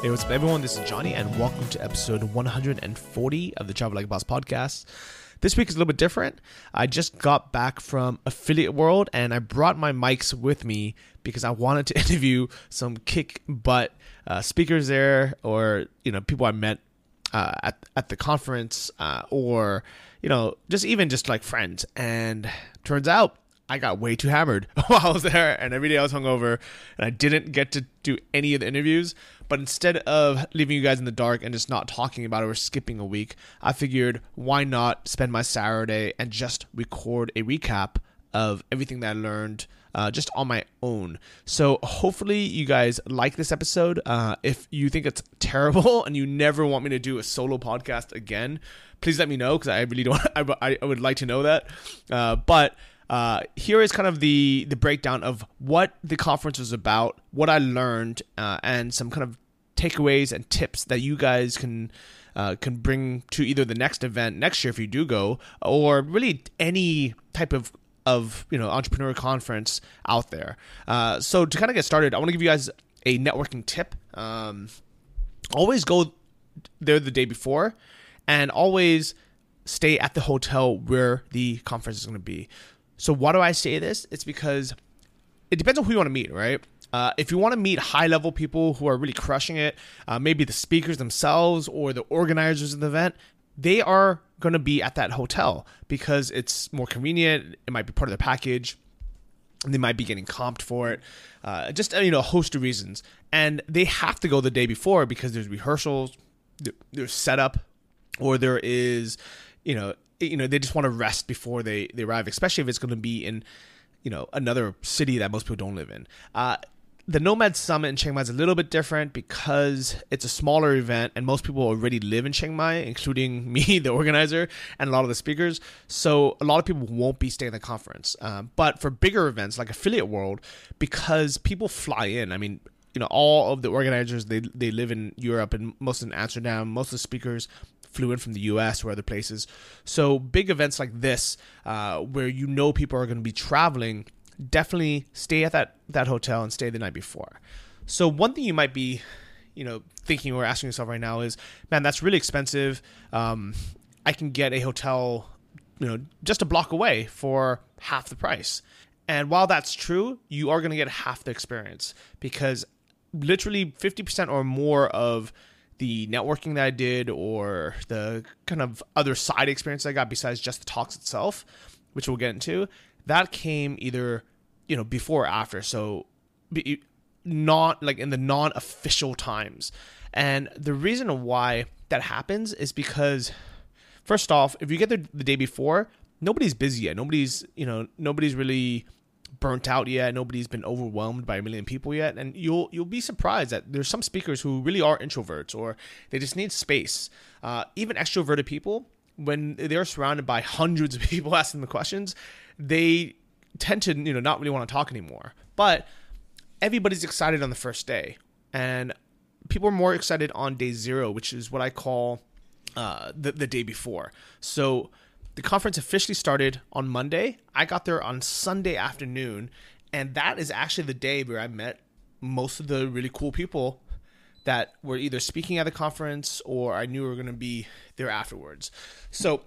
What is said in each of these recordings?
Hey, what's up, everyone? This is Johnny, and welcome to episode 140 of the Travel Like a Boss podcast. This week is a little bit different. I just got back from Affiliate World, and I brought my mics with me because I wanted to interview some kick butt uh, speakers there, or you know, people I met uh, at at the conference, uh, or you know, just even just like friends. And turns out I got way too hammered while I was there, and every day I was hungover, and I didn't get to do any of the interviews. But instead of leaving you guys in the dark and just not talking about it or skipping a week, I figured why not spend my Saturday and just record a recap of everything that I learned uh, just on my own. So hopefully you guys like this episode. Uh, if you think it's terrible and you never want me to do a solo podcast again, please let me know because I really don't. I, I would like to know that. Uh, but uh, here is kind of the the breakdown of what the conference was about, what I learned, uh, and some kind of takeaways and tips that you guys can uh, can bring to either the next event next year if you do go, or really any type of of you know entrepreneur conference out there. Uh, so to kind of get started, I want to give you guys a networking tip. Um, always go there the day before, and always stay at the hotel where the conference is going to be. So why do I say this? It's because it depends on who you want to meet, right? Uh, if you want to meet high level people who are really crushing it, uh, maybe the speakers themselves or the organizers of the event, they are going to be at that hotel because it's more convenient. It might be part of the package. They might be getting comped for it. Uh, just you know, a host of reasons, and they have to go the day before because there's rehearsals, there's setup, or there is, you know, you know they just want to rest before they they arrive, especially if it's going to be in you know another city that most people don't live in. Uh, the Nomad Summit in Chiang Mai is a little bit different because it's a smaller event and most people already live in Chiang Mai, including me, the organizer, and a lot of the speakers. So a lot of people won't be staying at the conference. Um, but for bigger events like Affiliate World, because people fly in, I mean, you know, all of the organizers they they live in Europe and most in Amsterdam. Most of the speakers flew in from the U.S. or other places. So big events like this, uh, where you know people are going to be traveling, definitely stay at that that hotel and stay the night before. So one thing you might be, you know, thinking or asking yourself right now is, man, that's really expensive. Um, I can get a hotel, you know, just a block away for half the price. And while that's true, you are going to get half the experience because literally 50% or more of the networking that I did or the kind of other side experience I got besides just the talks itself, which we'll get into, that came either, you know, before or after. So not like in the non-official times. And the reason why that happens is because first off, if you get there the day before, nobody's busy yet. Nobody's, you know, nobody's really burnt out yet. Nobody's been overwhelmed by a million people yet, and you'll you'll be surprised that there's some speakers who really are introverts or they just need space. Uh, even extroverted people, when they're surrounded by hundreds of people asking them questions, they tend to you know not really want to talk anymore. But everybody's excited on the first day, and people are more excited on day zero, which is what I call uh, the the day before. So the conference officially started on Monday. I got there on Sunday afternoon, and that is actually the day where I met most of the really cool people that were either speaking at the conference or I knew were going to be there afterwards. So,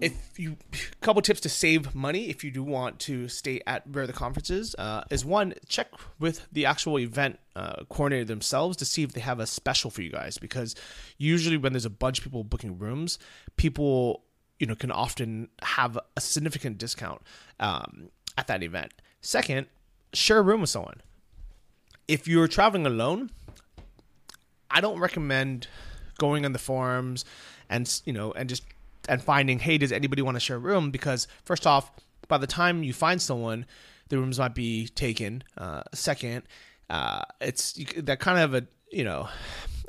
if you a couple tips to save money if you do want to stay at where the conference is uh, is one check with the actual event uh, coordinator themselves to see if they have a special for you guys because usually when there's a bunch of people booking rooms people you know can often have a significant discount um, at that event. Second, share a room with someone. If you're traveling alone, I don't recommend going on the forums and you know and just and finding hey does anybody want to share a room because first off by the time you find someone the rooms might be taken uh, second uh, it's that kind of a you know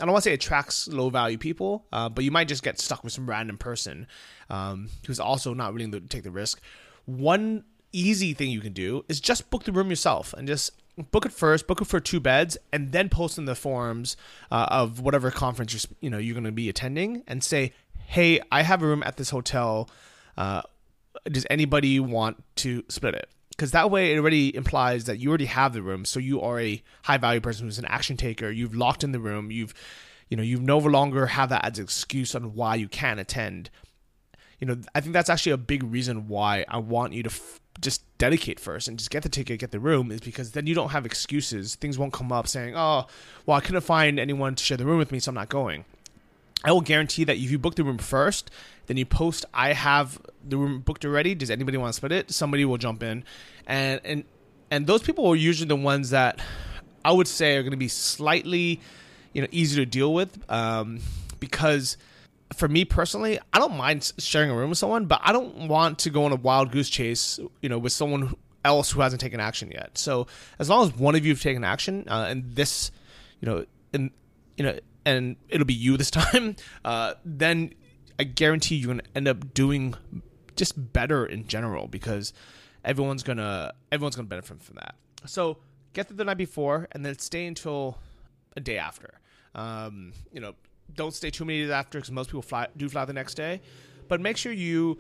I don't want to say it attracts low value people, uh, but you might just get stuck with some random person um, who's also not willing to take the risk. One easy thing you can do is just book the room yourself and just book it first, book it for two beds, and then post in the forums uh, of whatever conference you're you know you're going to be attending, and say, "Hey, I have a room at this hotel. Uh, does anybody want to split it?" Because that way, it already implies that you already have the room, so you are a high value person who's an action taker. You've locked in the room. You've you know you no longer have that as an excuse on why you can't attend. You know, I think that's actually a big reason why I want you to f- just dedicate first and just get the ticket, get the room, is because then you don't have excuses. Things won't come up saying, "Oh, well, I couldn't find anyone to share the room with me, so I'm not going." I will guarantee that if you book the room first, then you post, "I have the room booked already. Does anybody want to split it?" Somebody will jump in, and and and those people are usually the ones that I would say are going to be slightly, you know, easier to deal with, um, because for me personally, I don't mind sharing a room with someone, but I don't want to go on a wild goose chase, you know, with someone else who hasn't taken action yet. So as long as one of you have taken action, uh, and this, you know, and you know, and it'll be you this time, uh, then I guarantee you're gonna end up doing just better in general because everyone's gonna everyone's gonna benefit from that. So get there the night before, and then stay until a day after. Um, you know, don't stay too many days after because most people fly do fly the next day. But make sure you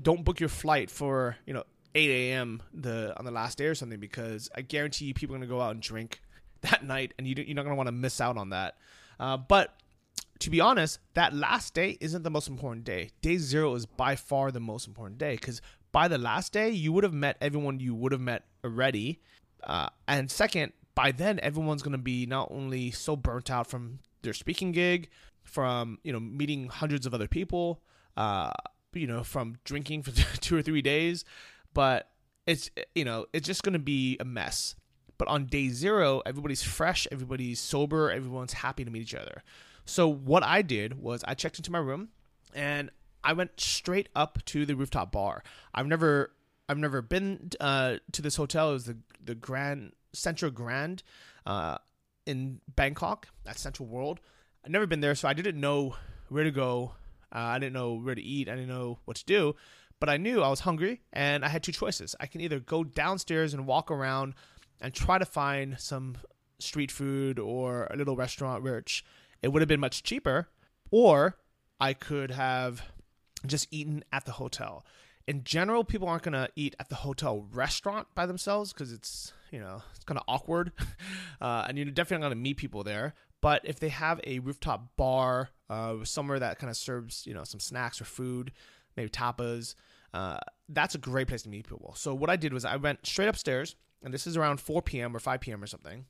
don't book your flight for you know 8 a.m. the on the last day or something because I guarantee you people are gonna go out and drink that night, and you you're not gonna want to miss out on that. Uh, but to be honest, that last day isn't the most important day. Day zero is by far the most important day because by the last day you would have met everyone you would have met already, uh, and second, by then everyone's gonna be not only so burnt out from their speaking gig, from you know meeting hundreds of other people, uh, you know from drinking for two or three days, but it's you know it's just gonna be a mess. But on day zero, everybody's fresh, everybody's sober, everyone's happy to meet each other. So what I did was I checked into my room and I went straight up to the rooftop bar. I've never I've never been uh, to this hotel. It was the the Grand Central Grand uh, in Bangkok at Central World. I've never been there, so I didn't know where to go. Uh, I didn't know where to eat. I didn't know what to do. But I knew I was hungry, and I had two choices. I can either go downstairs and walk around and try to find some street food or a little restaurant, which it would have been much cheaper, or I could have just eaten at the hotel. In general, people aren't going to eat at the hotel restaurant by themselves because it's, you know, it's kind of awkward. Uh, and you're definitely going to meet people there. But if they have a rooftop bar, uh, somewhere that kind of serves, you know, some snacks or food, maybe tapas, uh, that's a great place to meet people. So what I did was I went straight upstairs, and this is around 4 p.m. or 5 p.m. or something,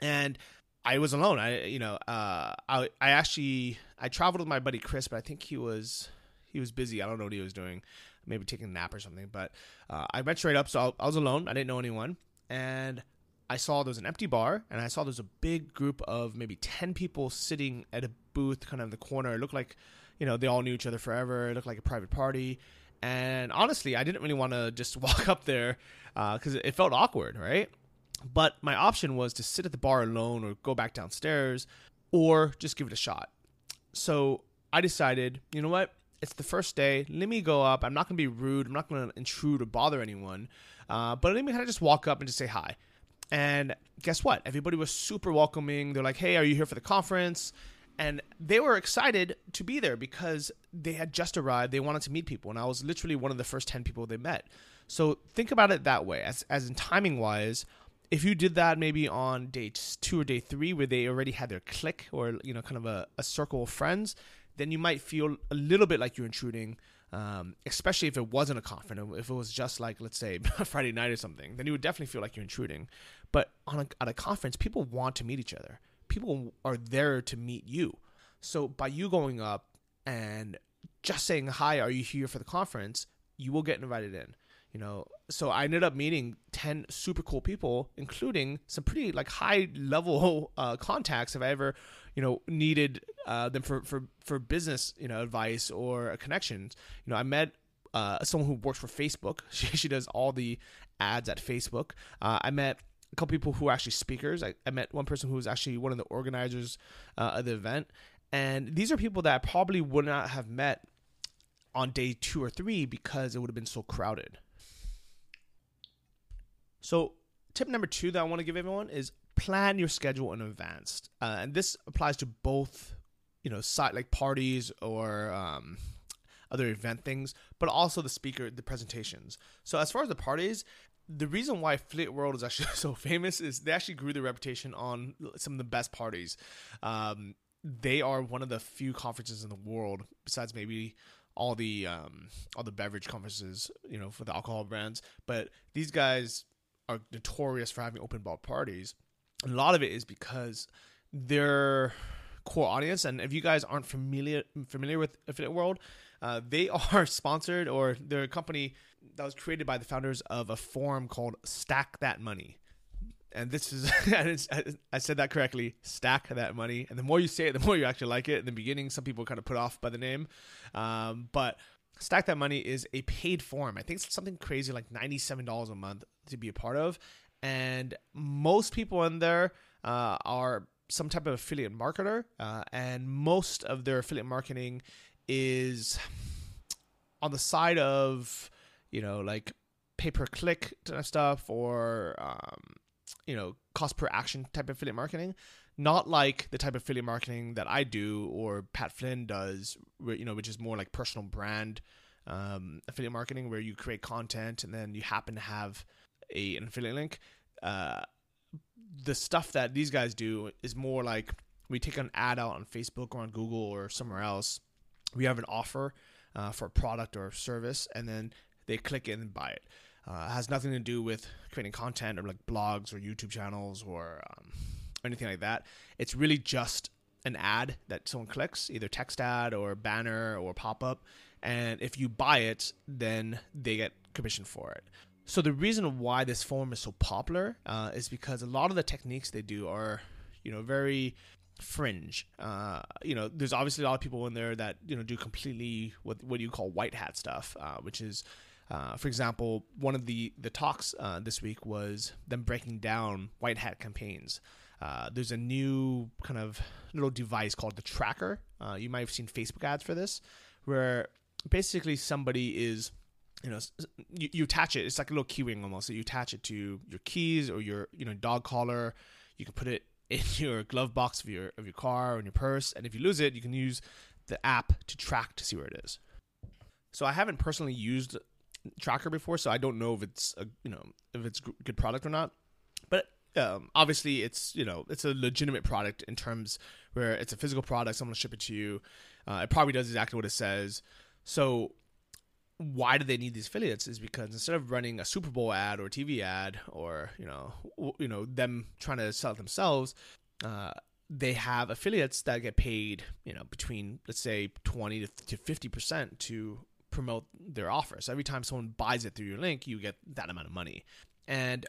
and I was alone. I, you know, uh, I, I actually I traveled with my buddy Chris, but I think he was he was busy. I don't know what he was doing, maybe taking a nap or something. But uh, I went straight up, so I was alone. I didn't know anyone, and I saw there was an empty bar, and I saw there's a big group of maybe ten people sitting at a booth, kind of in the corner. It looked like, you know, they all knew each other forever. It looked like a private party, and honestly, I didn't really want to just walk up there because uh, it felt awkward, right? But my option was to sit at the bar alone, or go back downstairs, or just give it a shot. So I decided, you know what? It's the first day. Let me go up. I'm not going to be rude. I'm not going to intrude or bother anyone. Uh, but let me kind of just walk up and just say hi. And guess what? Everybody was super welcoming. They're like, hey, are you here for the conference? And they were excited to be there because they had just arrived. They wanted to meet people. And I was literally one of the first 10 people they met. So think about it that way. As, as in timing wise, if you did that maybe on day two or day three where they already had their clique or, you know, kind of a, a circle of friends, then you might feel a little bit like you're intruding um, especially if it wasn't a conference, if it was just like let's say Friday night or something, then you would definitely feel like you're intruding. But on a, at a conference, people want to meet each other. People are there to meet you. So by you going up and just saying hi, are you here for the conference? You will get invited in. You know, so I ended up meeting ten super cool people, including some pretty like high level uh, contacts. If I ever, you know, needed uh, them for for for business, you know, advice or connections. You know, I met uh, someone who works for Facebook. She, she does all the ads at Facebook. Uh, I met a couple people who are actually speakers. I, I met one person who was actually one of the organizers uh, of the event, and these are people that I probably would not have met on day two or three because it would have been so crowded. So, tip number two that I want to give everyone is plan your schedule in advance, uh, and this applies to both, you know, site like parties or um, other event things, but also the speaker, the presentations. So, as far as the parties, the reason why Affiliate World is actually so famous is they actually grew their reputation on some of the best parties. Um, they are one of the few conferences in the world, besides maybe all the um, all the beverage conferences, you know, for the alcohol brands. But these guys are notorious for having open bar parties. A lot of it is because their core audience, and if you guys aren't familiar familiar with Affiliate World, uh, they are sponsored or they're a company that was created by the founders of a forum called Stack That Money and this is I said that correctly. Stack that money, and the more you say it, the more you actually like it. In the beginning, some people kind of put off by the name, um, but Stack That Money is a paid form. I think it's something crazy like ninety seven dollars a month to be a part of, and most people in there uh, are some type of affiliate marketer, uh, and most of their affiliate marketing is on the side of you know like pay per click stuff or um, you know cost per action type affiliate marketing not like the type of affiliate marketing that i do or pat flynn does you know which is more like personal brand um, affiliate marketing where you create content and then you happen to have a, an affiliate link. Uh, the stuff that these guys do is more like we take an ad out on facebook or on google or somewhere else. We have an offer uh, for a product or service and then they click in and buy it. Uh, has nothing to do with creating content or like blogs or YouTube channels or um, anything like that. It's really just an ad that someone clicks, either text ad or banner or pop up. And if you buy it, then they get commission for it. So the reason why this form is so popular uh, is because a lot of the techniques they do are, you know, very fringe. Uh, you know, there's obviously a lot of people in there that you know do completely what what you call white hat stuff, uh, which is uh, for example, one of the the talks uh, this week was them breaking down white hat campaigns. Uh, there's a new kind of little device called the TrackR. Uh, you might have seen Facebook ads for this, where basically somebody is, you know, you, you attach it. It's like a little keyring almost. So you attach it to your keys or your you know dog collar. You can put it in your glove box of your of your car or in your purse, and if you lose it, you can use the app to track to see where it is. So I haven't personally used TrackR before, so I don't know if it's a you know if it's a good product or not. Um, obviously, it's you know it's a legitimate product in terms where it's a physical product. Someone will ship it to you. Uh, it probably does exactly what it says. So why do they need these affiliates? Is because instead of running a Super Bowl ad or TV ad or you know you know them trying to sell it themselves. Uh, they have affiliates that get paid, you know, between let's say twenty to fifty percent to promote their offer. So every time someone buys it through your link, you get that amount of money. And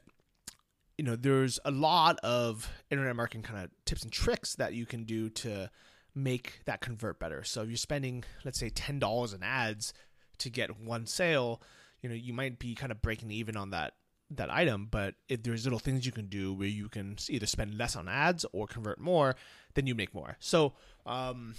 you know, there's a lot of internet marketing kind of tips and tricks that you can do to make that convert better. So if you're spending, let's say, ten dollars in ads to get one sale, you know, you might be kind of breaking even on that that item, but if there's little things you can do where you can either spend less on ads or convert more, then you make more. So, um,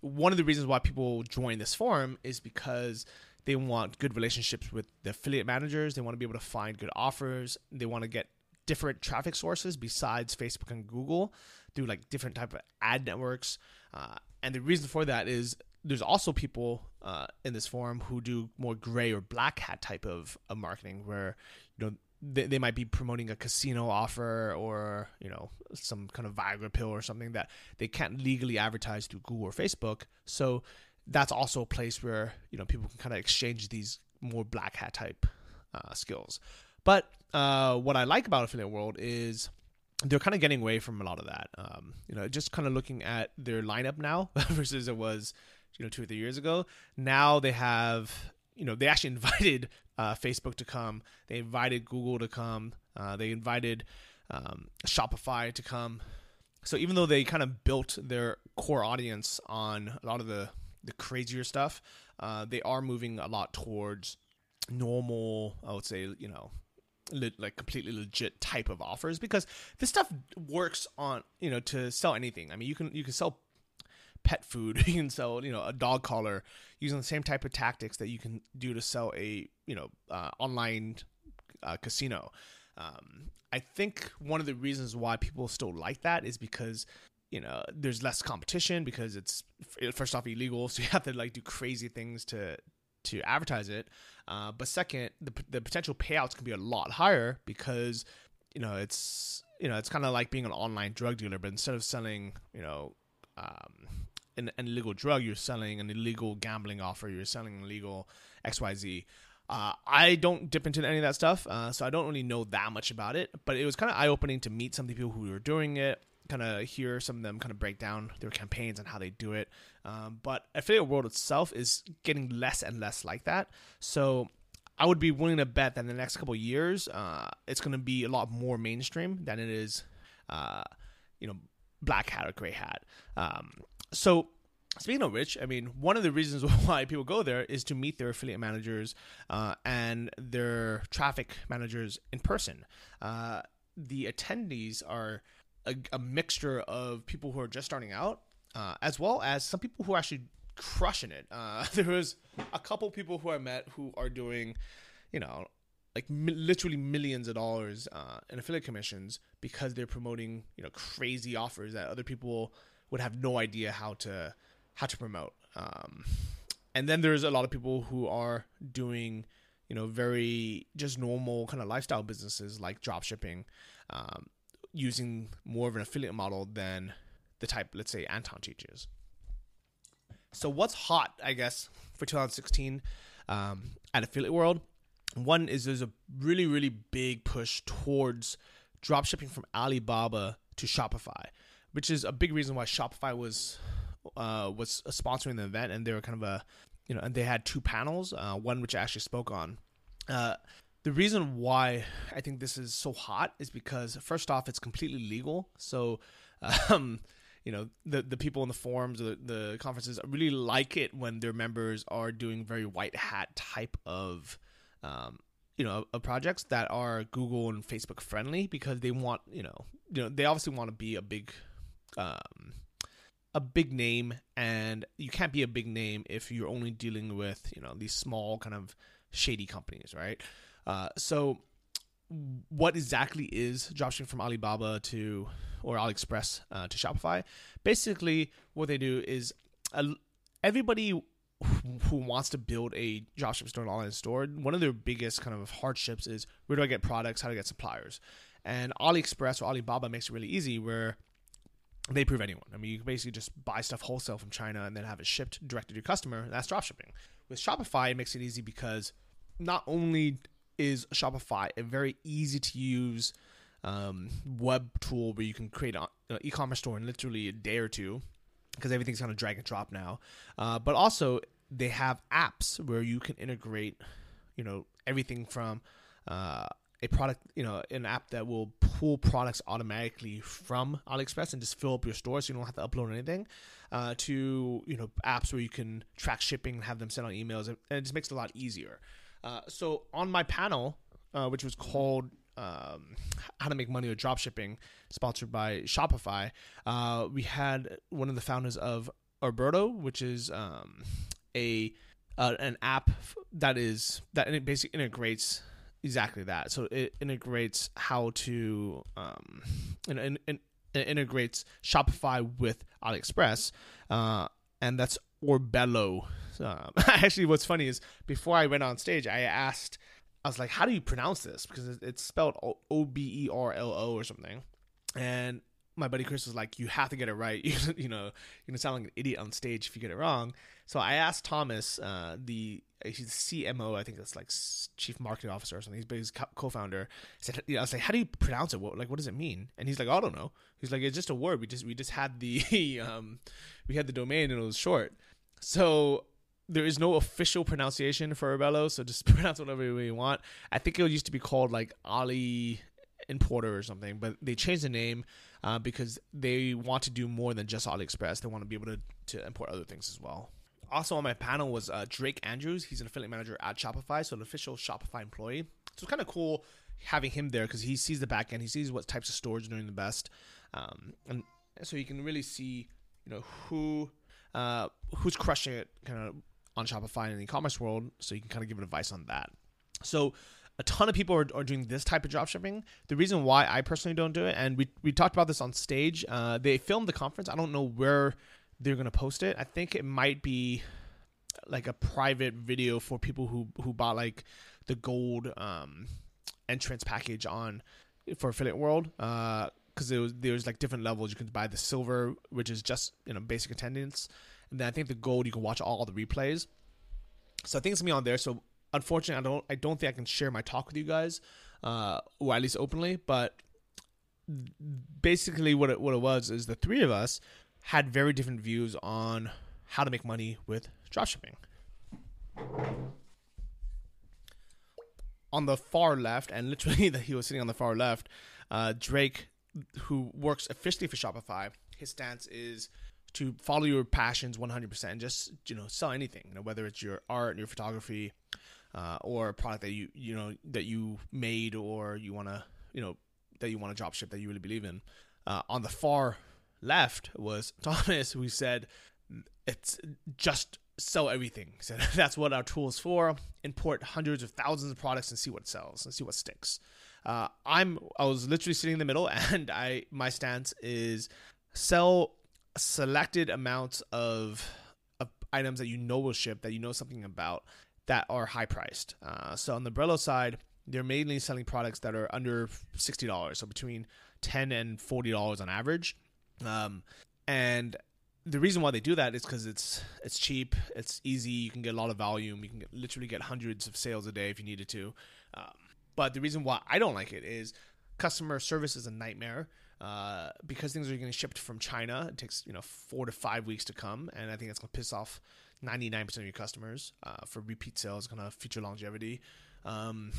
one of the reasons why people join this forum is because they want good relationships with the affiliate managers. They want to be able to find good offers. They want to get different traffic sources besides Facebook and Google through like different type of ad networks. Uh, and the reason for that is there's also people uh, in this forum who do more gray or black hat type of, of marketing where you know they, they might be promoting a casino offer or you know some kind of Viagra pill or something that they can't legally advertise through Google or Facebook. So that's also a place where you know people can kind of exchange these more black hat type uh, skills. But uh, what I like about Affiliate World is they're kind of getting away from a lot of that. Um, you know, just kind of looking at their lineup now versus it was you know two or three years ago. Now they have you know, they actually invited uh, Facebook to come. They invited Google to come. Uh, they invited um, Shopify to come. So even though they kind of built their core audience on a lot of the the crazier stuff, uh, they are moving a lot towards normal. I would say, you know, le- like completely legit type of offers because this stuff works on you know to sell anything. I mean, you can you can sell pet food, you can sell you know a dog collar using the same type of tactics that you can do to sell a you know uh, online uh, casino. Um, I think one of the reasons why people still like that is because you know there's less competition because it's first off illegal, so you have to like do crazy things to to advertise it. Uh, but second, the the potential payouts can be a lot higher because you know it's you know it's kind of like being an online drug dealer, but instead of selling you know um, an, an illegal drug, you're selling an illegal gambling offer, you're selling illegal X Y Z. Uh, I don't dip into any of that stuff, uh, so I don't really know that much about it. But it was kind of eye opening to meet some of the people who were doing it, kind of hear some of them kind of break down their campaigns and how they do it. Um, but affiliate world itself is getting less and less like that. So I would be willing to bet that in the next couple years, uh, it's going to be a lot more mainstream than it is, uh, you know, black hat or gray hat. Um, so Speaking of which, I mean, one of the reasons why people go there is to meet their affiliate managers uh, and their traffic managers in person. Uh, the attendees are a, a, mixture of people who are just starting out, uh, as well as some people who are actually crushing it. Uh, there was a couple people who I met who are doing, you know, like mi- literally millions of dollars uh, in affiliate commissions because they're promoting, you know, crazy offers that other people would have no idea how to how to promote. Um, and then there's a lot of people who are doing, you know, very just normal kind of lifestyle businesses like drop shipping, um, using more of an affiliate model than the type, let's say, Anton teaches. So what's hot, I guess, for 2016 um, at Affiliate World? One is there's a really, really big push towards dropshipping from Alibaba to Shopify, which is a big reason why Shopify was uh, was sponsoring the event, and they were kind of a, you know, and they had two panels, uh, one which I actually spoke on. Uh, the reason why I think this is so hot is because first off, it's completely legal. So, um, you know, the the people in the forums, the, the conferences really like it when their members are doing very white hat type of, um, you know, of projects that are Google and Facebook friendly because they want, you know, you know, they obviously want to be a big, um, a big name and you can't be a big name if you're only dealing with you know these small kind of shady companies right? Uh, so what exactly is dropshipping from alibaba to or aliexpress uh, to shopify basically what they do is uh, everybody who wants to build a dropship store, an online store, one of their biggest kind of hardships is where do I get products, how do I get suppliers? And AliExpress or Alibaba makes it really easy where they prove anyone. I mean, you can basically just buy stuff wholesale from China and then have it shipped directly to your customer. That's dropshipping. With Shopify, it makes it easy because not only is Shopify a very easy to use um, web tool where you can create an e-commerce store in literally a day or two because everything's kind of drag and drop now, uh, but also they have apps where you can integrate, you know, everything from uh, a product, you know, an app that will pull products automatically from AliExpress and just fill up your store so you don't have to upload anything, uh, to, you know, apps where you can track shipping and have them send out emails. And it just makes it a lot easier. Uh, so on my panel, uh, which was called um, How to Make Money with Dropshipping, sponsored by Shopify, uh, we had one of the founders of Oberlo, which is um, a uh, an app that is that it basically integrates exactly that. So it integrates how to um, and, and, and it integrates Shopify with AliExpress, uh, and that's Oberlo. Uh, actually, what's funny is before I went on stage, I asked, I was like, "How do you pronounce this?" Because it's spelled O B E R L O or something, and my buddy Chris was like, "You have to get it right. you know, you're gonna sound like an idiot on stage if you get it wrong." So I asked Thomas, uh, the he's CMO, I think that's like chief marketing officer or something. He's his co-founder. Said, I was like, "How do you pronounce it? What like what does it mean?" And he's like, "I don't know." He's like, "It's just a word. We just we just had the um, we had the domain and it was short." So there is no official pronunciation for Rebello, so just pronounce whatever you want. I think it used to be called like Ali importer or something, but they changed the name uh, because they want to do more than just AliExpress. They want to be able to, to import other things as well. Also on my panel was uh, Drake Andrews. He's an affiliate manager at Shopify, so an official Shopify employee. So it's kind of cool having him there because he sees the back end, he sees what types of stores are doing the best, um, and so you can really see, you know, who uh, who's crushing it kind of on Shopify in the e-commerce world, so you can kind of give advice on that. So a ton of people are, are doing this type of drop shipping. The reason why I personally don't do it, and we, we talked about this on stage, uh, they filmed the conference. I don't know where they're going to post it. I think it might be like a private video for people who, who bought like the gold um, entrance package on for Affiliate World. Uh, because there was there's like different levels. You can buy the silver, which is just you know basic attendance, and then I think the gold you can watch all the replays. So I think it's gonna be on there. So unfortunately, I don't I don't think I can share my talk with you guys, uh, or at least openly. But basically, what it what it was is the three of us had very different views on how to make money with dropshipping. On the far left, and literally that he was sitting on the far left, uh, Drake who works officially for Shopify, his stance is to follow your passions 100% and just you know sell anything you know whether it's your art your photography uh, or a product that you you know that you made or you want to you know that you want to drop ship that you really believe in. Uh, on the far left was thomas who said it's just sell everything. So that's what our tool is for. Import hundreds of thousands of products and see what sells and see what sticks uh, I'm I was literally sitting in the middle, and I my stance is sell selected amounts of, of items that you know will ship that you know something about that are high priced. Uh, so on the Oberlo side, they're mainly selling products that are under sixty dollars, so between ten and forty dollars on average. Um, and the reason why they do that is because it's it's cheap, it's easy, you can get a lot of volume, you can get, literally get hundreds of sales a day if you needed to. Um, but the reason why I don't like it is customer service is a nightmare. Uh, because things are getting shipped from China, it takes you know four to five weeks to come, and I think that's gonna piss off ninety nine percent of your customers. Uh, for repeat sales, gonna feature longevity. Um,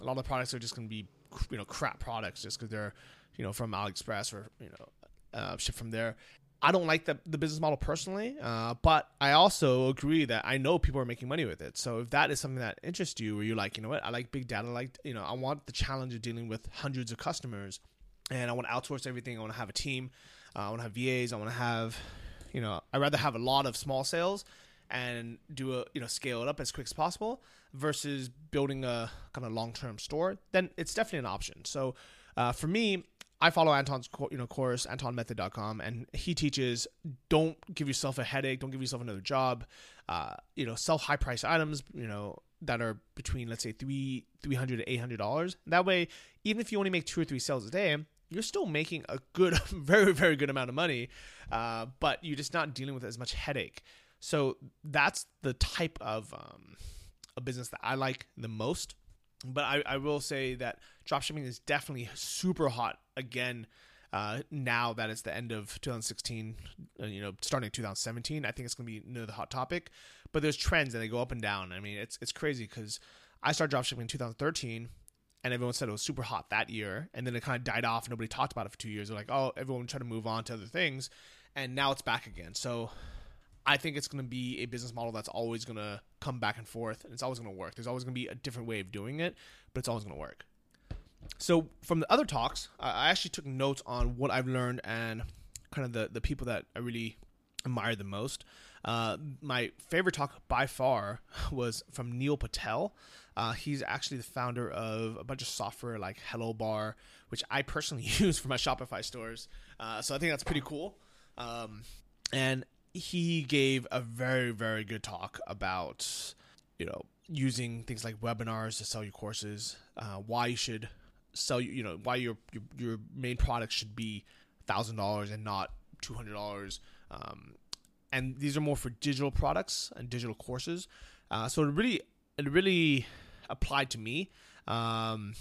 a lot of products are just gonna be you know crap products just because they're you know from AliExpress or you know uh, shipped from there. I don't like the, the business model personally, uh, but I also agree that I know people are making money with it. So if that is something that interests you, where you're like, you know what, I like big data, like you know, I want the challenge of dealing with hundreds of customers, and I want to outsource everything. I want to have a team. Uh, I want to have VAs. I want to have, you know, I'd rather have a lot of small sales and do a you know scale it up as quick as possible versus building a kind of long term store. Then it's definitely an option. So uh, for me, I follow Anton's you know course, AntonMethod.com, and he teaches don't give yourself a headache, don't give yourself another job. Uh, you know, sell high price items, you know, that are between let's say three three hundred to eight hundred dollars. That way, even if you only make two or three sales a day, you're still making a good, very very good amount of money, uh, but you're just not dealing with as much headache. So that's the type of um, a business that I like the most. But I, I will say that dropshipping is definitely super hot again uh, now that it's the end of 2016, uh, you know, starting 2017. I think it's going to be another hot topic. But there's trends and they go up and down. I mean, it's it's crazy because I started dropshipping in 2013 and everyone said it was super hot that year. And then it kind of died off. And nobody talked about it for two years. They're like, oh, everyone tried to move on to other things. And now it's back again. So I think it's going to be a business model that's always going to come back and forth, and it's always going to work. There's always going to be a different way of doing it, but it's always going to work. So from the other talks, I actually took notes on what I've learned and kind of the the people that I really admire the most. Uh, my favorite talk by far was from Neil Patel. Uh, he's actually the founder of a bunch of software like Hello Bar, which I personally use for my Shopify stores. Uh, so I think that's pretty cool. Um, and he gave a very very good talk about you know using things like webinars to sell your courses uh, why you should sell you know why your your, your main product should be thousand dollars and not two hundred dollars. Um, and these are more for digital products and digital courses. Uh, so it really it really applied to me. Um,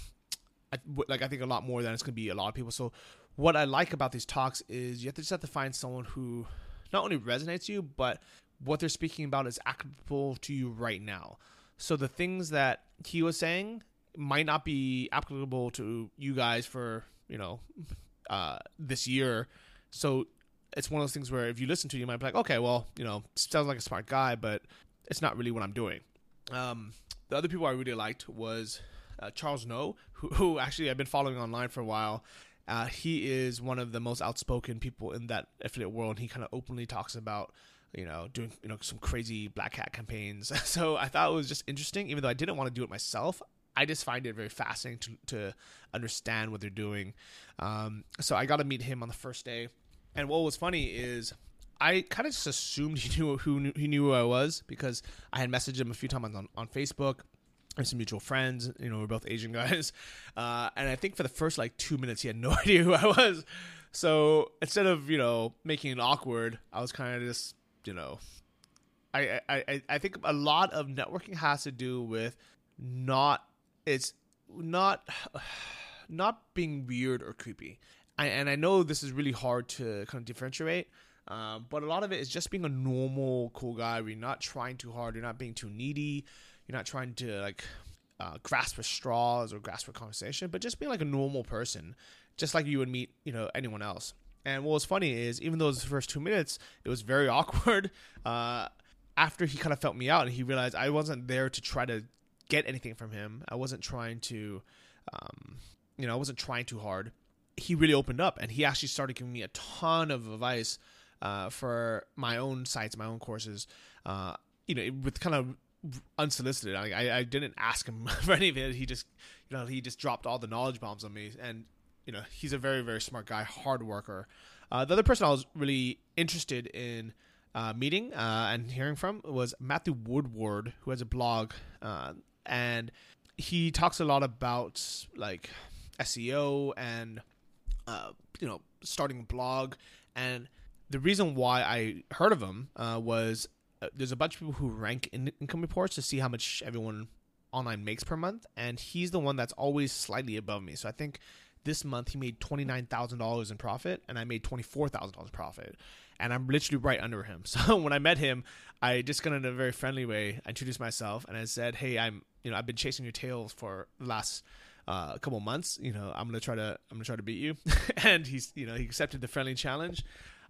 I, like I think a lot more than it's going to be a lot of people. So what I like about these talks is you have to just have to find someone who not only resonates you, but what they're speaking about is applicable to you right now. So the things that he was saying might not be applicable to you guys for you know uh, this year. So it's one of those things where if you listen to, it, you might be like, okay, well, you know, sounds like a smart guy, but it's not really what I'm doing. Um, the other people I really liked was uh, Charles Ngo, who, who actually I've been following online for a while. Uh, he is one of the most outspoken people in that affiliate world. He kind of openly talks about you know doing you know some crazy black hat campaigns. so I thought it was just interesting, even though I didn't want to do it myself. I just find it very fascinating to, to understand what they're doing. Um, so I got to meet him on the first day, and what was funny is I kind of just assumed he knew who knew, he knew who I was because I had messaged him a few times on, on Facebook. And some mutual friends, you know, we're both Asian guys, uh, and I think for the first like two minutes he had no idea who I was. So instead of you know making it awkward, I was kind of just you know, I, I I think a lot of networking has to do with not it's not not being weird or creepy. I, and I know this is really hard to kind of differentiate, um, but a lot of it is just being a normal, cool guy. You're not trying too hard. You're not being too needy. You're not trying to like uh, grasp for straws or grasp for conversation, but just being like a normal person, just like you would meet, you know, anyone else. And what was funny is, even though those first two minutes, it was very awkward. Uh, after he kind of felt me out, and he realized I wasn't there to try to get anything from him. I wasn't trying to, um, you know, I wasn't trying too hard. He really opened up, and he actually started giving me a ton of advice uh, for my own sites, my own courses. Uh, you know, with kind of unsolicited. I, I didn't ask him for any of it. He just, you know, he just dropped all the knowledge bombs on me, and you know, he's a very very smart guy, hard worker. Uh, the other person I was really interested in uh, meeting uh, and hearing from was Matthew Woodward, who has a blog, uh, and he talks a lot about like SEO and uh, you know starting a blog. And the reason why I heard of him uh, was there's a bunch of people who rank in income reports to see how much everyone online makes per month, and he's the one that's always slightly above me. So I think this month he made twenty nine thousand dollars in profit, and I made twenty four thousand dollars profit, and I'm literally right under him. So when I met him, I just got in a very friendly way. I introduced myself and I said, "Hey, I'm you know I've been chasing your tails for the last." Uh, a couple months, you know, I'm gonna try to I'm gonna try to beat you, and he's you know he accepted the friendly challenge.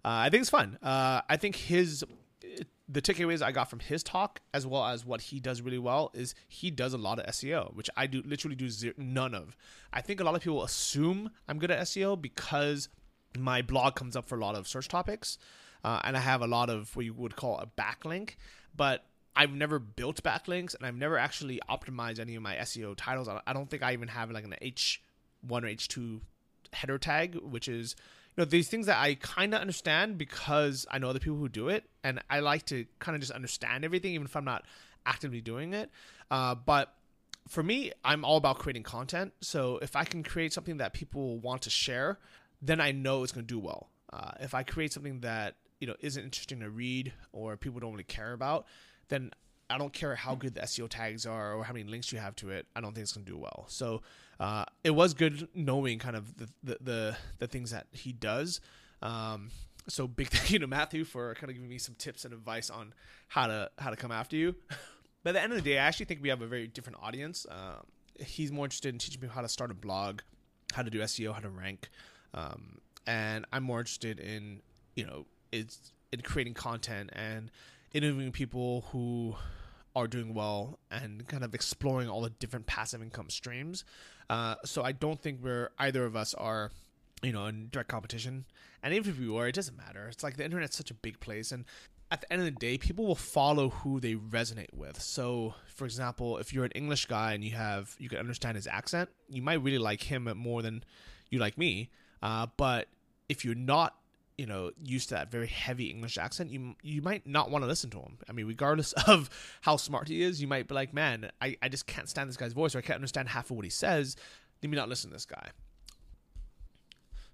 Uh, I think it's fun. Uh, I think his the takeaways I got from his talk, as well as what he does really well, is he does a lot of SEO, which I do literally do zero, none of. I think a lot of people assume I'm good at SEO because my blog comes up for a lot of search topics, uh, and I have a lot of what you would call a backlink, but I've never built backlinks, and I've never actually optimized any of my SEO titles. I don't think I even have like an H1 or H2 header tag, which is know these things that I kind of understand because I know other people who do it, and I like to kind of just understand everything, even if I'm not actively doing it. Uh, but for me, I'm all about creating content. So if I can create something that people want to share, then I know it's going to do well. Uh, if I create something that you know isn't interesting to read or people don't really care about, then I don't care how good the SEO tags are or how many links you have to it. I don't think it's going to do well. So uh, it was good knowing kind of the the the, the things that he does. Um, so big thank you to Matthew for kind of giving me some tips and advice on how to how to come after you. but at the end of the day, I actually think we have a very different audience. Um, he's more interested in teaching me how to start a blog, how to do SEO, how to rank, um, and I'm more interested in you know it's in creating content and interviewing people who are doing well and kind of exploring all the different passive income streams. Uh, so I don't think we're either of us are, you know, in direct competition. And even if we were, it doesn't matter. It's like the internet's such a big place, and at the end of the day, people will follow who they resonate with. So, for example, if you're an English guy and you have you can understand his accent, you might really like him more than you like me. Uh, but if you're not you know used to that very heavy English accent, you you might not want to listen to him. I mean, regardless of how smart he is, you might be like, man, I, I just can't stand this guy's voice, or I can't understand half of what he says. Let me not listen to this guy.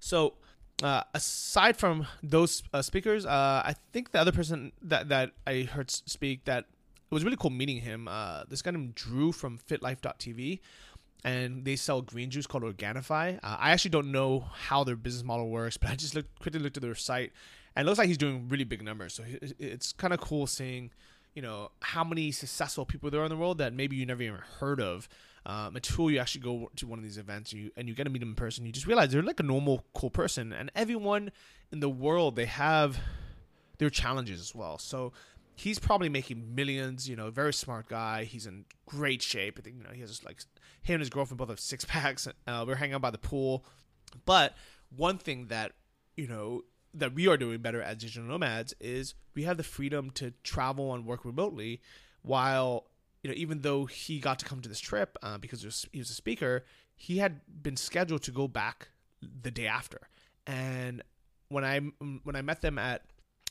So, uh, aside from those uh, speakers, uh, I think the other person that that I heard speak that it was really cool meeting him. Uh, this guy named Drew from FitLife.tv and they sell green juice called Organifi. Uh, I actually don't know how their business model works, but I just looked quickly looked at their site, and it looks like he's doing really big numbers. So it's kind of cool seeing, you know, how many successful people there are in the world that maybe you never even heard of. Um, until you actually go to one of these events you, and you get to meet them in person, you just realize they're like a normal, cool person. And everyone in the world, they have their challenges as well. So he's probably making millions. You know, very smart guy. He's in great shape. I think you know he has like him and his girlfriend both have six packs. Uh, we're hanging out by the pool, but one thing that you know that we are doing better as digital nomads is we have the freedom to travel and work remotely while you know even though he got to come to this trip uh, because he was a speaker he had been scheduled to go back the day after and when i when i met them at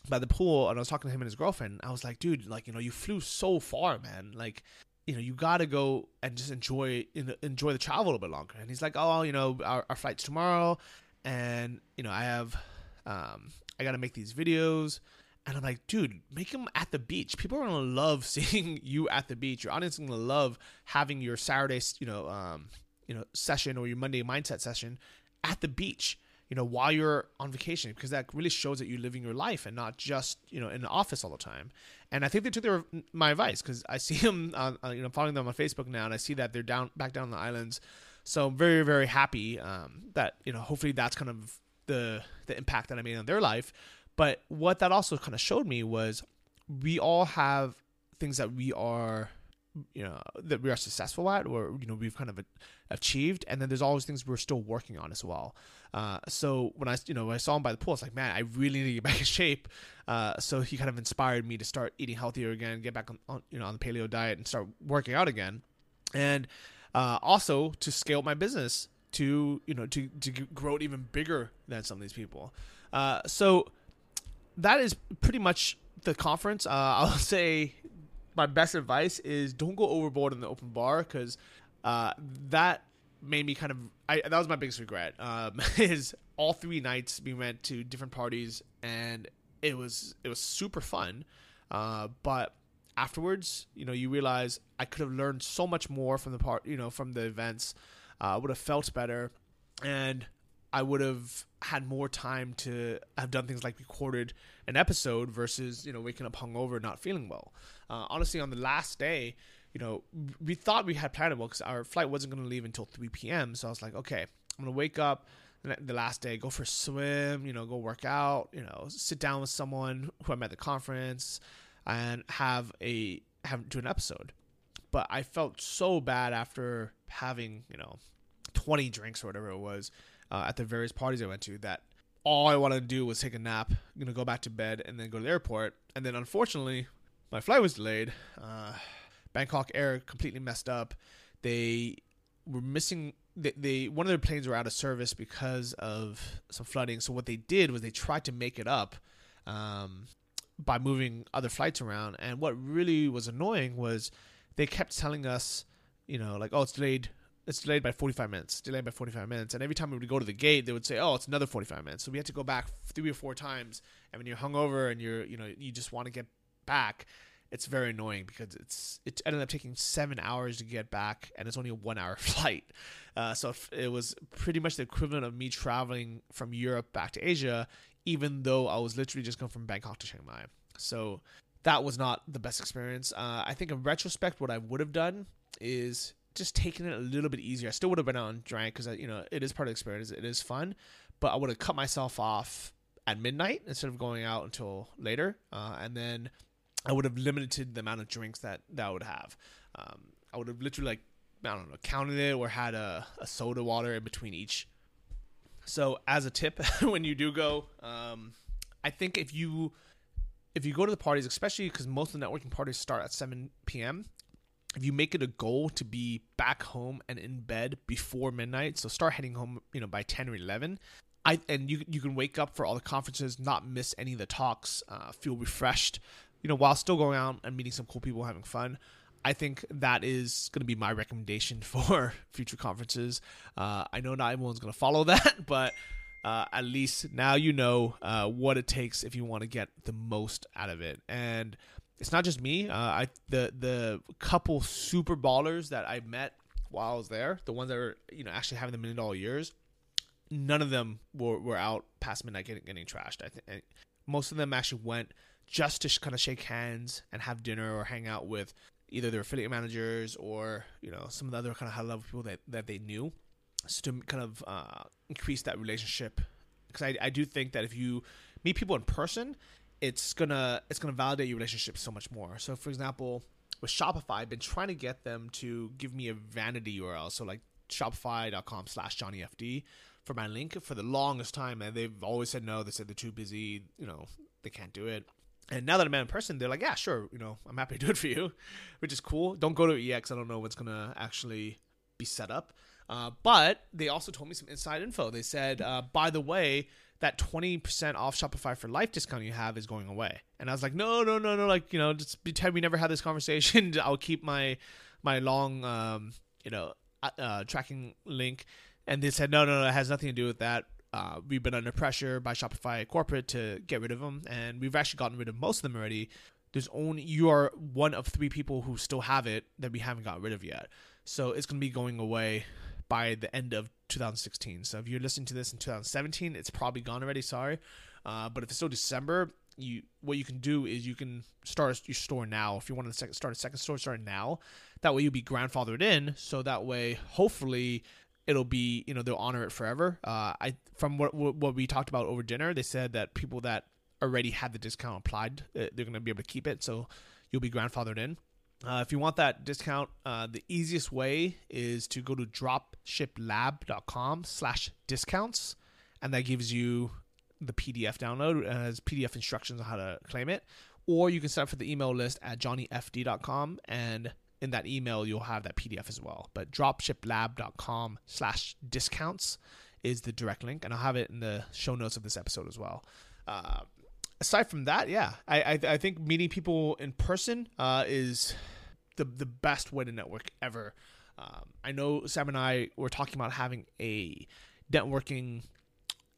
by the pool and i was talking to him and his girlfriend i was like dude like you know you flew so far man like you know, you got to go and just enjoy enjoy the travel a little bit longer. And he's like, oh, you know, our, our flight's tomorrow, and you know, I have, um, I got to make these videos. And I'm like, dude, make them at the beach. People are gonna love seeing you at the beach. Your audience is gonna love having your Saturday, you know, um, you know, session or your Monday mindset session at the beach you know, while you're on vacation, because that really shows that you're living your life and not just, you know, in the office all the time. And I think they took their my advice because I see them, on, uh, you know, following them on Facebook now, and I see that they're down back down on the islands. So I'm very very happy um, that you know, hopefully that's kind of the the impact that I made on their life. But what that also kind of showed me was we all have things that we are you know that we are successful at or you know we've kind of achieved. And then there's always things we're still working on as well. Uh, so when i you know when i saw him by the pool it's like man i really need to get back in shape. Uh, so he kind of inspired me to start eating healthier again get back on, on you know on the paleo diet and start working out again. And uh, also to scale my business to you know to, to grow it even bigger than some of these people. Uh, so that is pretty much the conference. Uh, I'll say my best advice is don't go overboard in the open bar because uh, that made me kind of I, that was my biggest regret. Um, is all three nights we went to different parties and it was it was super fun. Uh, but afterwards you know you realize i could have learned so much more from the part you know from the events uh, would have felt better. And i would have had more time to have done things like recorded an episode versus you know waking up hungover, not feeling well. Uh, honestly, on the last day, you know, we thought we had planned it well because our flight wasn't going to leave until 3 p.m. So I was like, okay, I'm gonna wake up the last day, go for a swim, you know, go work out, you know, sit down with someone who I met at the conference, and have a have do an episode. But I felt so bad after having you know 20 drinks or whatever it was uh, at the various parties I went to that all I wanted to do was take a nap, I'm gonna go back to bed, and then go to the airport. And then unfortunately, my flight was delayed. Uh, Bangkok Air completely messed up. They were missing. They, they one of their planes were out of service because of some flooding. So what they did was they tried to make it up um, by moving other flights around. And what really was annoying was they kept telling us, you know, like, oh, it's delayed it's delayed by 45 minutes, delayed by 45 minutes. And every time we would go to the gate, they would say, oh, it's another 45 minutes. So we had to go back three or four times. And when you're hungover and you're, you know, you just want to get back, it's very annoying because it's it ended up taking seven hours to get back, and it's only a one hour flight. Uh, so it was pretty much the equivalent of me traveling from Europe back to Asia, even though I was literally just going from Bangkok to Chiang Mai. So that was not the best experience. Uh, I think in retrospect, what I would have done is just taking it a little bit easier. I still would have been out and drank because you know it is part of the experience. It is fun, but I would have cut myself off at midnight instead of going out until later, uh, and then I would have limited the amount of drinks that that I would have. Um, I would have literally like I don't know counted it or had a, a soda water in between each. So as a tip, when you do go, um, I think if you if you go to the parties, especially because most of the networking parties start at 7 p.m., if you make it a goal to be back home and in bed before midnight, so start heading home, you know, by 10 or 11, I, and you you can wake up for all the conferences, not miss any of the talks, uh, feel refreshed, you know, while still going out and meeting some cool people, having fun. I think that is going to be my recommendation for future conferences. Uh, I know not everyone's going to follow that, but uh, at least now you know uh, what it takes if you want to get the most out of it. And it's not just me. Uh, I the the couple super ballers that I met while I was there, the ones that were you know actually having the million dollar years, none of them were, were out past midnight getting, getting trashed. I think most of them actually went just to sh- kind of shake hands and have dinner or hang out with either their affiliate managers or you know some of the other kind of high level people that, that they knew so to kind of uh, increase that relationship because I, I do think that if you meet people in person it's gonna it's gonna validate your relationship so much more. So for example, with Shopify, I've been trying to get them to give me a vanity URL. So like shopify.com slash johnnyfd for my link for the longest time and they've always said no. They said they're too busy you know they can't do it. And now that i'm in person they're like yeah sure you know i'm happy to do it for you which is cool. Don't go to ex i don't know what's gonna actually be set up. Uh, but they also told me some inside info. They said uh, by the way that 20% off shopify for life discount you have is going away and i was like no no no no like you know just pretend we never had this conversation i'll keep my my long um, you know uh, uh, tracking link, and they said no, no, no, it has nothing to do with that. Uh, we've been under pressure by Shopify corporate to get rid of them, and we've actually gotten rid of most of them already. There's only you are one of three people who still have it that we haven't got rid of yet. So it's going to be going away by the end of 2016. So if you're listening to this in 2017, it's probably gone already. Sorry, uh, but if it's still December, you what you can do is you can start your store now. If you want to start a second store, start now. That way you'll be grandfathered in. So that way, hopefully, it'll be you know they'll honor it forever. Uh, I from what what we talked about over dinner, they said that people that already had the discount applied, uh, they're going to be able to keep it. So you'll be grandfathered in. Uh, if you want that discount, uh, the easiest way is to go to dropshiplab.com slash discounts, and that gives you the PDF download as PDF instructions on how to claim it. Or you can sign up for the email list at johnnyfd.com and in that email you'll have that PDF as well. But dropshiplab.com slash discounts is the direct link, and I'll have it in the show notes of this episode as well. Uh, aside from that, yeah, I, I, I think meeting people in person uh, is the the best way to network ever. Um, I know Sam and I were talking about having a networking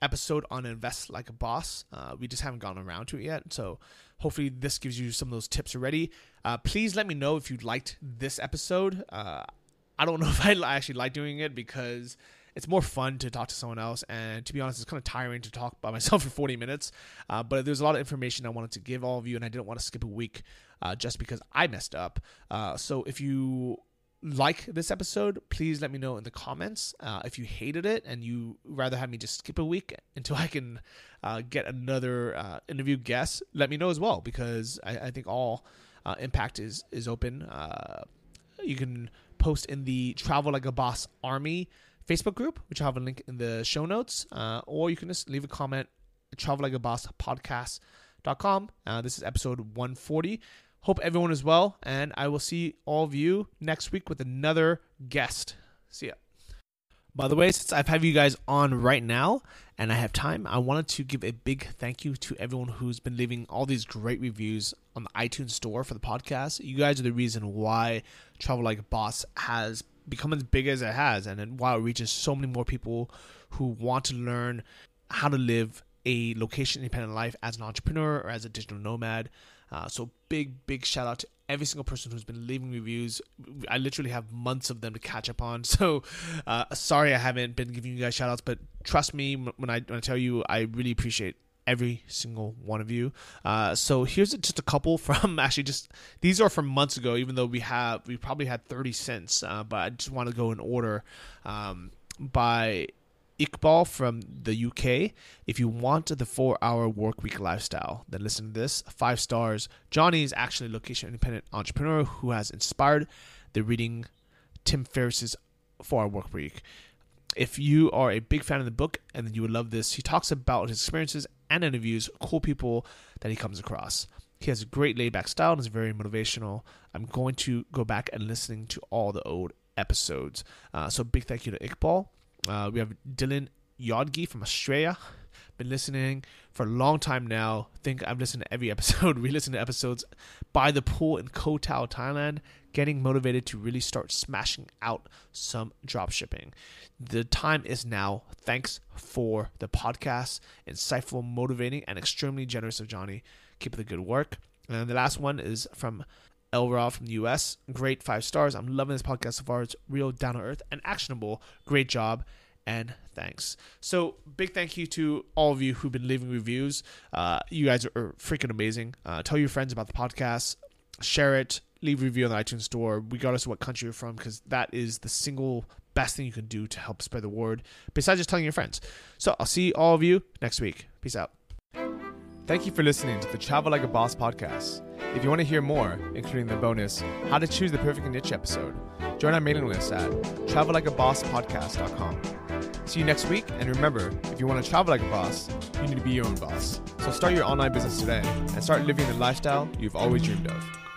episode on Invest Like a Boss. Uh, we just haven't gone around to it yet. So hopefully this gives you some of those tips already. Uh, please let me know if you liked this episode. Uh, I don't know if I actually like doing it because it's more fun to talk to someone else. And to be honest, it's kind of tiring to talk by myself for 40 minutes. Uh, but there's a lot of information I wanted to give all of you, and I didn't want to skip a week uh, just because I messed up. Uh, so if you like this episode, please let me know in the comments. Uh, if you hated it and you rather have me just skip a week until I can uh, get another uh, interview guest, let me know as well because I, I think all impact is is open. You can post in the Travel Like a Boss Army Facebook group, which I'll have a link in the show notes, uh, or you can just leave a comment. Travel Like a Boss podcast.com. this is episode 140. Hope everyone is well, and I will see all of you next week with another guest. See ya. By the way, since I've had you guys on right now and I have time, I wanted to give a big thank you to everyone who's been leaving all these great reviews on the iTunes store for the podcast. You guys are the reason why Travel Like a Boss has become as big as it has and why it reaches so many more people who want to learn how to live a location independent life as an entrepreneur or as a digital nomad. Uh, so big, big shout out to every single person who's been leaving reviews. I literally have months of them to catch up on. So uh, sorry I haven't been giving you guys shout outs, but trust me when I, when I tell you, I really appreciate every single one of you. Uh, so here's just a couple from actually just these are from months ago, even though we have we probably had 30 cents, uh, but I just want to go in order um, by Iqbal from the UK. If you want the four hour work week lifestyle, then listen to this. Five stars. Johnny is actually a location independent entrepreneur who has inspired the reading Tim Ferriss's four hour work week. If you are a big fan of the book and then you would love this, he talks about his experiences and interviews cool people that he comes across. He has a great laid back style and is very motivational. I'm going to go back and listening to all the old episodes. Uh, so big thank you to Iqbal. Uh, we have Dylan Yodgi from Australia. Been listening for a long time now. Think I've listened to every episode. We listen to episodes by the pool in Koh Tao, Thailand. Getting motivated to really start smashing out some drop shipping. The time is now. Thanks for the podcast. Insightful, motivating, and extremely generous of Johnny. Keep the good work. And the last one is from Elra from the US. Great five stars. I'm loving this podcast so far. It's real down to earth and actionable. Great job and thanks. So big thank you to all of you who've been leaving reviews. Uh, you guys are freaking amazing. Uh, tell your friends about the podcast. Share it. Leave a review on the iTunes store, regardless of what country you're from, because that is the single best thing you can do to help spread the word. Besides just telling your friends. So I'll see all of you next week. Peace out. Thank you for listening to the Travel Like a Boss podcast. If you want to hear more, including the bonus How to Choose the Perfect Niche episode, join our mailing list at travellikeabosspodcast.com. See you next week, and remember, if you want to travel like a boss, you need to be your own boss. So start your online business today and start living the lifestyle you've always dreamed of.